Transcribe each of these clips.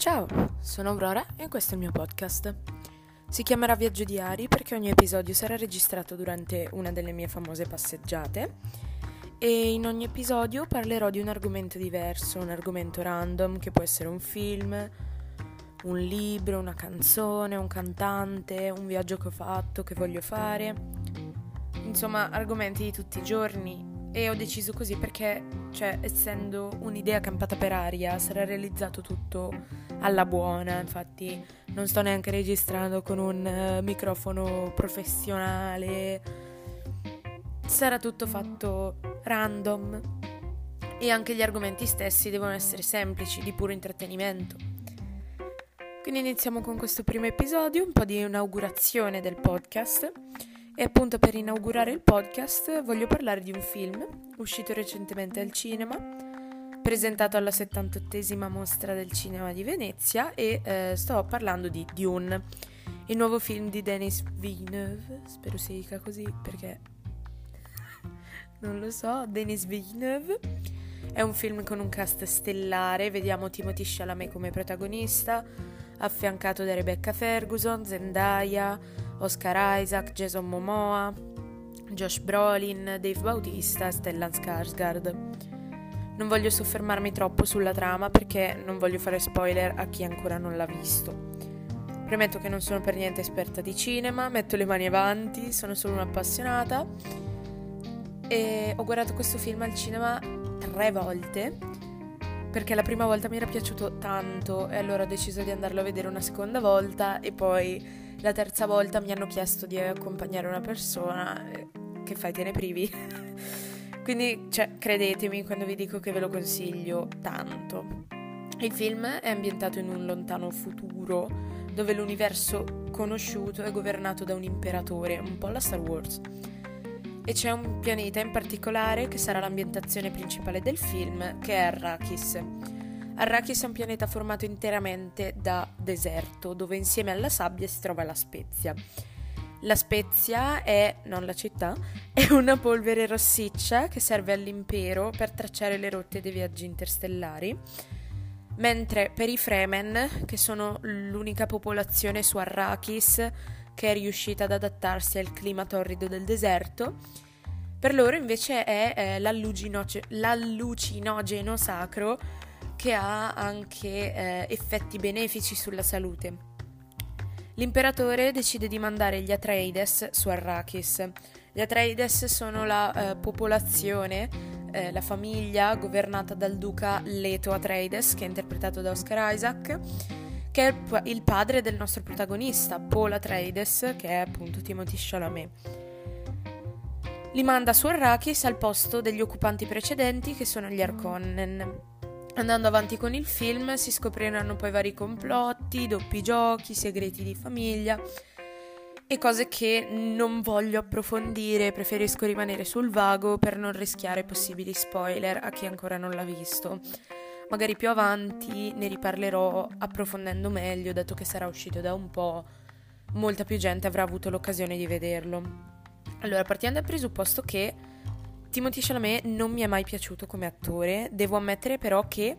Ciao, sono Aurora e questo è il mio podcast. Si chiamerà Viaggio Diari perché ogni episodio sarà registrato durante una delle mie famose passeggiate e in ogni episodio parlerò di un argomento diverso, un argomento random che può essere un film, un libro, una canzone, un cantante, un viaggio che ho fatto, che voglio fare. Insomma, argomenti di tutti i giorni e ho deciso così perché, cioè, essendo un'idea campata per aria, sarà realizzato tutto alla buona. Infatti, non sto neanche registrando con un uh, microfono professionale. Sarà tutto fatto random. E anche gli argomenti stessi devono essere semplici, di puro intrattenimento. Quindi iniziamo con questo primo episodio, un po' di inaugurazione del podcast. E appunto per inaugurare il podcast voglio parlare di un film uscito recentemente al cinema, presentato alla 78esima mostra del cinema di Venezia e eh, sto parlando di Dune, il nuovo film di Denis Villeneuve, spero si dica così perché non lo so, Denis Villeneuve. È un film con un cast stellare, vediamo Timothy Chalamet come protagonista, affiancato da Rebecca Ferguson, Zendaya, Oscar Isaac, Jason Momoa, Josh Brolin, Dave Bautista e Stellan Skarsgård. Non voglio soffermarmi troppo sulla trama perché non voglio fare spoiler a chi ancora non l'ha visto. Premetto che non sono per niente esperta di cinema, metto le mani avanti, sono solo un'appassionata e ho guardato questo film al cinema tre volte perché la prima volta mi era piaciuto tanto e allora ho deciso di andarlo a vedere una seconda volta e poi la terza volta mi hanno chiesto di accompagnare una persona. Che fai, te ne privi? Quindi, cioè, credetemi quando vi dico che ve lo consiglio tanto. Il film è ambientato in un lontano futuro dove l'universo conosciuto è governato da un imperatore, un po' alla Star Wars. E c'è un pianeta in particolare che sarà l'ambientazione principale del film, che è Arrakis Arrakis è un pianeta formato interamente da deserto, dove insieme alla sabbia si trova la spezia. La spezia è, non la città, è una polvere rossiccia che serve all'impero per tracciare le rotte dei viaggi interstellari, mentre per i Fremen, che sono l'unica popolazione su Arrakis che è riuscita ad adattarsi al clima torrido del deserto, per loro invece è eh, l'allucinogeno sacro che ha anche eh, effetti benefici sulla salute. L'imperatore decide di mandare gli Atreides su Arrakis. Gli Atreides sono la eh, popolazione, eh, la famiglia governata dal duca Leto Atreides, che è interpretato da Oscar Isaac, che è il padre del nostro protagonista, Paul Atreides, che è appunto Timothy Chalamet. Li manda su Arrakis al posto degli occupanti precedenti, che sono gli Arkonnen. Andando avanti con il film si scopriranno poi vari complotti, doppi giochi, segreti di famiglia e cose che non voglio approfondire, preferisco rimanere sul vago per non rischiare possibili spoiler a chi ancora non l'ha visto. Magari più avanti ne riparlerò approfondendo meglio, dato che sarà uscito da un po', molta più gente avrà avuto l'occasione di vederlo. Allora, partiamo dal presupposto che Timothy Chalamet non mi è mai piaciuto come attore, devo ammettere però che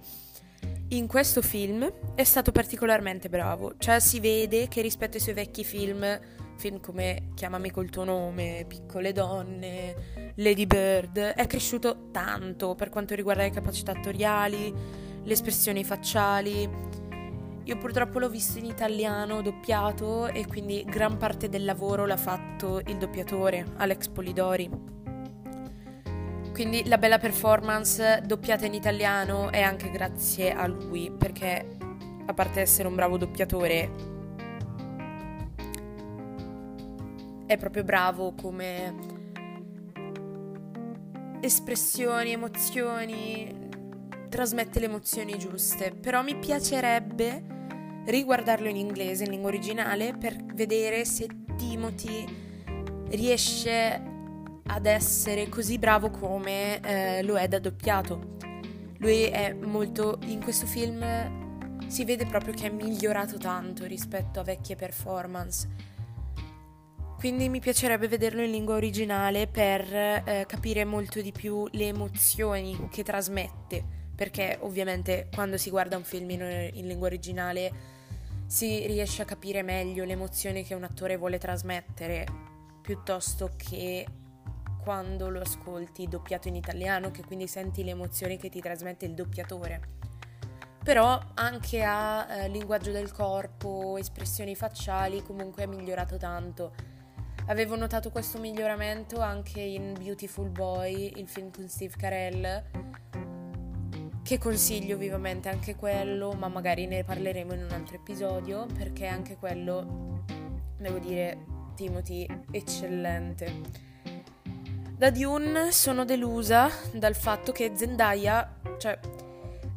in questo film è stato particolarmente bravo, cioè si vede che rispetto ai suoi vecchi film, film come Chiamami col tuo nome, Piccole donne, Lady Bird, è cresciuto tanto per quanto riguarda le capacità attoriali, le espressioni facciali. Io purtroppo l'ho visto in italiano doppiato e quindi gran parte del lavoro l'ha fatto il doppiatore, Alex Polidori. Quindi la bella performance doppiata in italiano è anche grazie a lui, perché a parte essere un bravo doppiatore, è proprio bravo come espressioni, emozioni, trasmette le emozioni giuste. Però mi piacerebbe riguardarlo in inglese, in lingua originale, per vedere se Timothy riesce ad essere così bravo come eh, lo è da doppiato. Lui è molto... in questo film si vede proprio che è migliorato tanto rispetto a vecchie performance. Quindi mi piacerebbe vederlo in lingua originale per eh, capire molto di più le emozioni che trasmette perché ovviamente quando si guarda un film in, in lingua originale si riesce a capire meglio l'emozione che un attore vuole trasmettere piuttosto che quando lo ascolti doppiato in italiano, che quindi senti le emozioni che ti trasmette il doppiatore. Però anche a eh, linguaggio del corpo, espressioni facciali, comunque è migliorato tanto. Avevo notato questo miglioramento anche in Beautiful Boy, il film con Steve Carell, che consiglio vivamente anche quello, ma magari ne parleremo in un altro episodio, perché anche quello, devo dire, Timothy, eccellente. Da Dune sono delusa dal fatto che Zendaya, cioè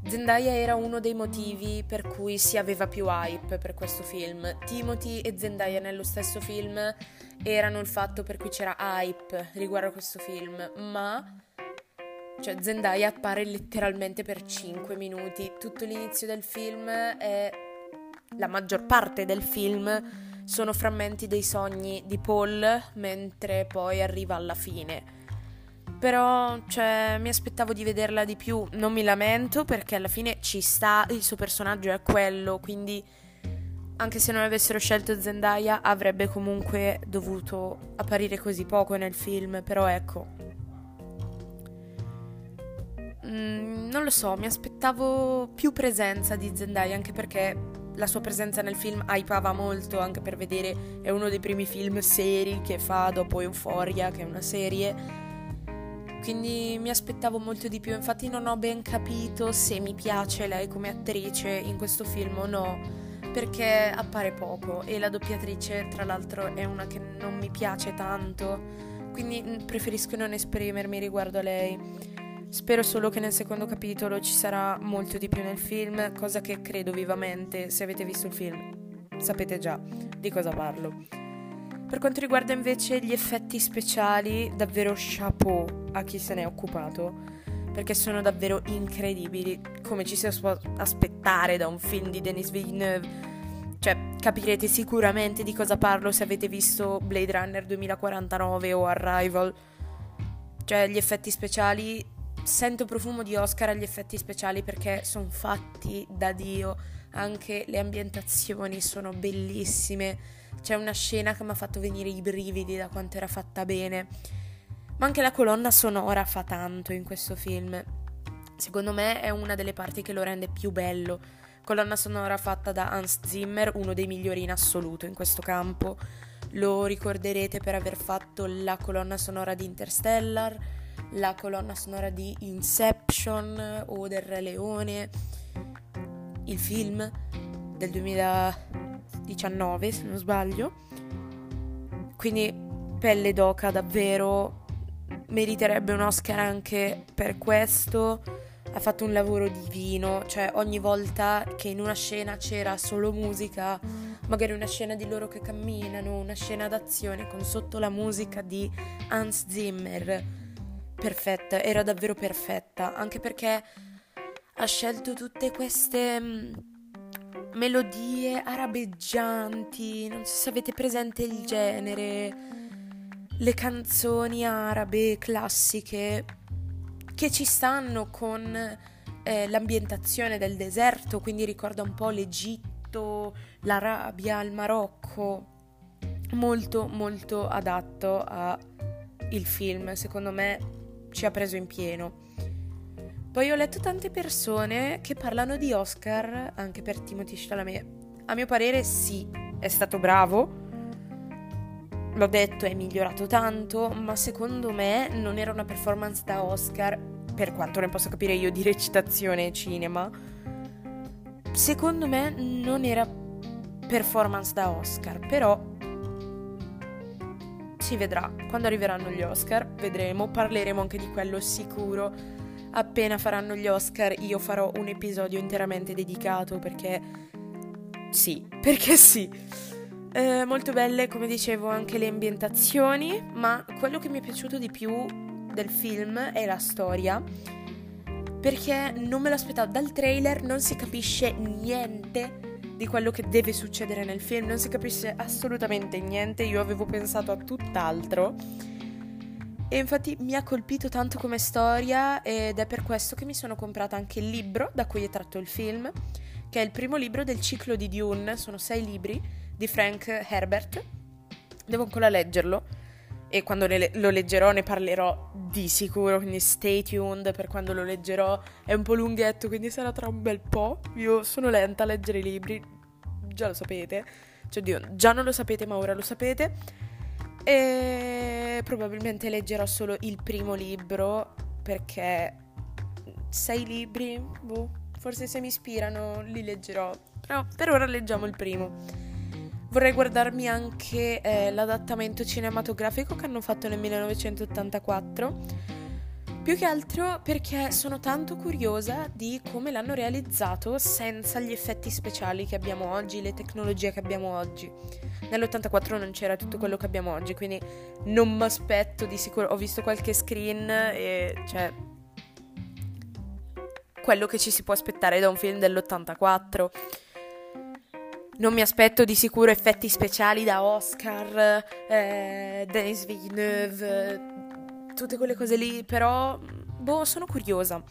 Zendaya era uno dei motivi per cui si aveva più hype per questo film. Timothy e Zendaya nello stesso film erano il fatto per cui c'era hype riguardo a questo film, ma cioè Zendaya appare letteralmente per 5 minuti. Tutto l'inizio del film e la maggior parte del film sono frammenti dei sogni di Paul, mentre poi arriva alla fine. Però, cioè, mi aspettavo di vederla di più. Non mi lamento perché alla fine ci sta, il suo personaggio è quello, quindi anche se non avessero scelto Zendaya avrebbe comunque dovuto apparire così poco nel film, però ecco. Mm, non lo so, mi aspettavo più presenza di Zendaya anche perché la sua presenza nel film hypava molto anche per vedere è uno dei primi film seri che fa dopo Euphoria che è una serie quindi mi aspettavo molto di più infatti non ho ben capito se mi piace lei come attrice in questo film o no perché appare poco e la doppiatrice tra l'altro è una che non mi piace tanto quindi preferisco non esprimermi riguardo a lei Spero solo che nel secondo capitolo ci sarà molto di più nel film, cosa che credo vivamente. Se avete visto il film, sapete già di cosa parlo. Per quanto riguarda invece gli effetti speciali, davvero chapeau a chi se ne è occupato, perché sono davvero incredibili, come ci si può aspettare da un film di Denis Villeneuve. Cioè, capirete sicuramente di cosa parlo se avete visto Blade Runner 2049 o Arrival. Cioè, gli effetti speciali sento profumo di Oscar agli effetti speciali perché sono fatti da Dio, anche le ambientazioni sono bellissime, c'è una scena che mi ha fatto venire i brividi da quanto era fatta bene, ma anche la colonna sonora fa tanto in questo film, secondo me è una delle parti che lo rende più bello, colonna sonora fatta da Hans Zimmer, uno dei migliori in assoluto in questo campo, lo ricorderete per aver fatto la colonna sonora di Interstellar, la colonna sonora di Inception o del Re Leone, il film del 2019 se non sbaglio. Quindi Pelle d'Oca davvero meriterebbe un Oscar anche per questo. Ha fatto un lavoro divino, cioè ogni volta che in una scena c'era solo musica, magari una scena di loro che camminano, una scena d'azione con sotto la musica di Hans Zimmer perfetta, era davvero perfetta, anche perché ha scelto tutte queste mm, melodie arabeggianti, non so se avete presente il genere, le canzoni arabe classiche che ci stanno con eh, l'ambientazione del deserto, quindi ricorda un po' l'Egitto, l'Arabia, il Marocco, molto molto adatto al film, secondo me ci ha preso in pieno. Poi ho letto tante persone che parlano di Oscar anche per Timothy Chalamet. A mio parere sì, è stato bravo. L'ho detto, è migliorato tanto, ma secondo me non era una performance da Oscar, per quanto ne posso capire io di recitazione e cinema. Secondo me non era performance da Oscar, però si vedrà. Quando arriveranno gli Oscar, vedremo, parleremo anche di quello sicuro. Appena faranno gli Oscar io farò un episodio interamente dedicato perché sì, perché sì. Eh, molto belle, come dicevo, anche le ambientazioni, ma quello che mi è piaciuto di più del film è la storia. Perché non me l'aspettavo, dal trailer non si capisce niente di quello che deve succedere nel film, non si capisce assolutamente niente, io avevo pensato a tutt'altro. E infatti mi ha colpito tanto come storia ed è per questo che mi sono comprata anche il libro da cui è tratto il film, che è il primo libro del ciclo di Dune, sono sei libri di Frank Herbert. Devo ancora leggerlo e quando le, lo leggerò ne parlerò di sicuro, quindi stay tuned per quando lo leggerò. È un po' lunghetto, quindi sarà tra un bel po'. Io sono lenta a leggere i libri, già lo sapete. Cioè, Dio, già non lo sapete, ma ora lo sapete. E probabilmente leggerò solo il primo libro perché sei libri, boh, forse se mi ispirano li leggerò. Però per ora leggiamo il primo. Vorrei guardarmi anche eh, l'adattamento cinematografico che hanno fatto nel 1984. Più che altro perché sono tanto curiosa di come l'hanno realizzato senza gli effetti speciali che abbiamo oggi, le tecnologie che abbiamo oggi. Nell'84 non c'era tutto quello che abbiamo oggi, quindi non mi aspetto di sicuro. Ho visto qualche screen e cioè quello che ci si può aspettare da un film dell'84 non mi aspetto di sicuro effetti speciali da Oscar, eh, Denis Villeneuve, tutte quelle cose lì, però, boh, sono curiosa.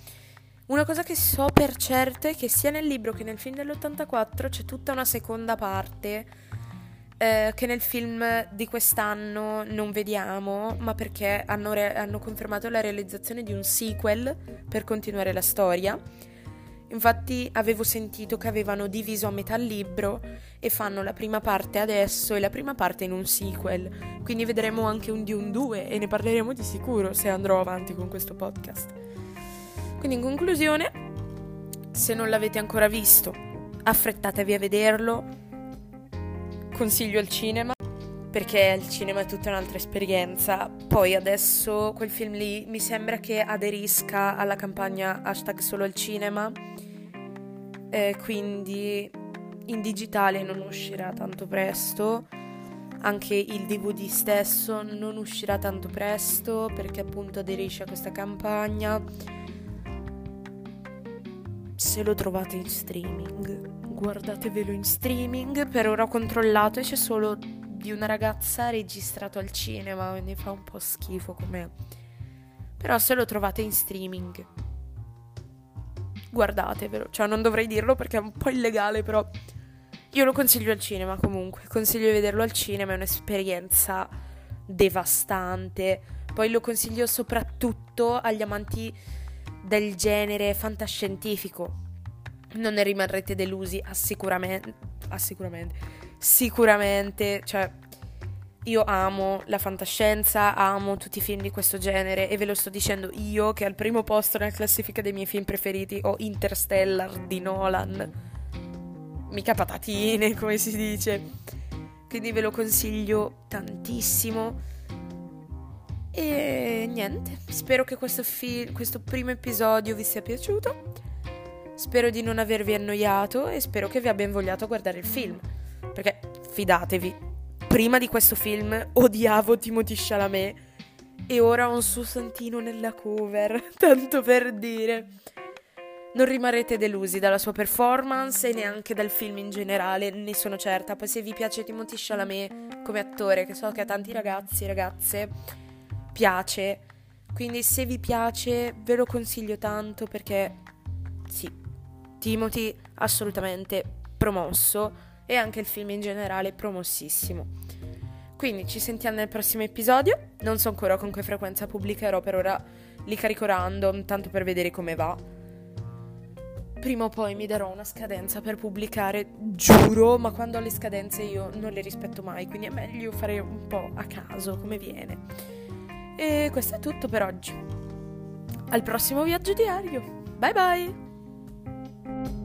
Una cosa che so per certo è che sia nel libro che nel film dell'84 c'è tutta una seconda parte eh, che nel film di quest'anno non vediamo, ma perché hanno, re- hanno confermato la realizzazione di un sequel per continuare la storia Infatti avevo sentito che avevano diviso a metà il libro e fanno la prima parte adesso e la prima parte in un sequel. Quindi vedremo anche un di un 2 e ne parleremo di sicuro se andrò avanti con questo podcast. Quindi in conclusione, se non l'avete ancora visto, affrettatevi a vederlo. Consiglio al cinema perché il cinema è tutta un'altra esperienza. Poi adesso quel film lì mi sembra che aderisca alla campagna hashtag solo al cinema eh, quindi in digitale non uscirà tanto presto, anche il DVD stesso non uscirà tanto presto perché appunto aderisce a questa campagna. Se lo trovate in streaming, guardatevelo in streaming. Per ora ho controllato e c'è solo di una ragazza registrato al cinema, quindi fa un po' schifo come... Però se lo trovate in streaming, guardatevelo. Cioè, non dovrei dirlo perché è un po' illegale, però io lo consiglio al cinema comunque. Consiglio di vederlo al cinema, è un'esperienza devastante. Poi lo consiglio soprattutto agli amanti del genere fantascientifico. Non ne rimarrete delusi, assicuramente. Assicuramente. Sicuramente, cioè io amo la fantascienza, amo tutti i film di questo genere e ve lo sto dicendo io che al primo posto nella classifica dei miei film preferiti ho Interstellar di Nolan. Mica patatine, come si dice. Quindi ve lo consiglio tantissimo. E niente, spero che questo, fi- questo primo episodio vi sia piaciuto. Spero di non avervi annoiato e spero che vi abbia invogliato a guardare il film. Perché fidatevi, prima di questo film odiavo Timothy Chalamet e ora ho un suo santino nella cover, tanto per dire. Non rimarrete delusi dalla sua performance e neanche dal film in generale, ne sono certa. Poi se vi piace Timothy Chalamet come attore, che so che a tanti ragazzi e ragazze piace, quindi se vi piace ve lo consiglio tanto perché sì, Timothy assolutamente promosso e anche il film in generale promossissimo. Quindi ci sentiamo nel prossimo episodio. Non so ancora con che frequenza pubblicherò, per ora li carico random, tanto per vedere come va. Prima o poi mi darò una scadenza per pubblicare, giuro, ma quando ho le scadenze io non le rispetto mai, quindi è meglio fare un po' a caso, come viene. E questo è tutto per oggi. Al prossimo viaggio diario. Bye bye!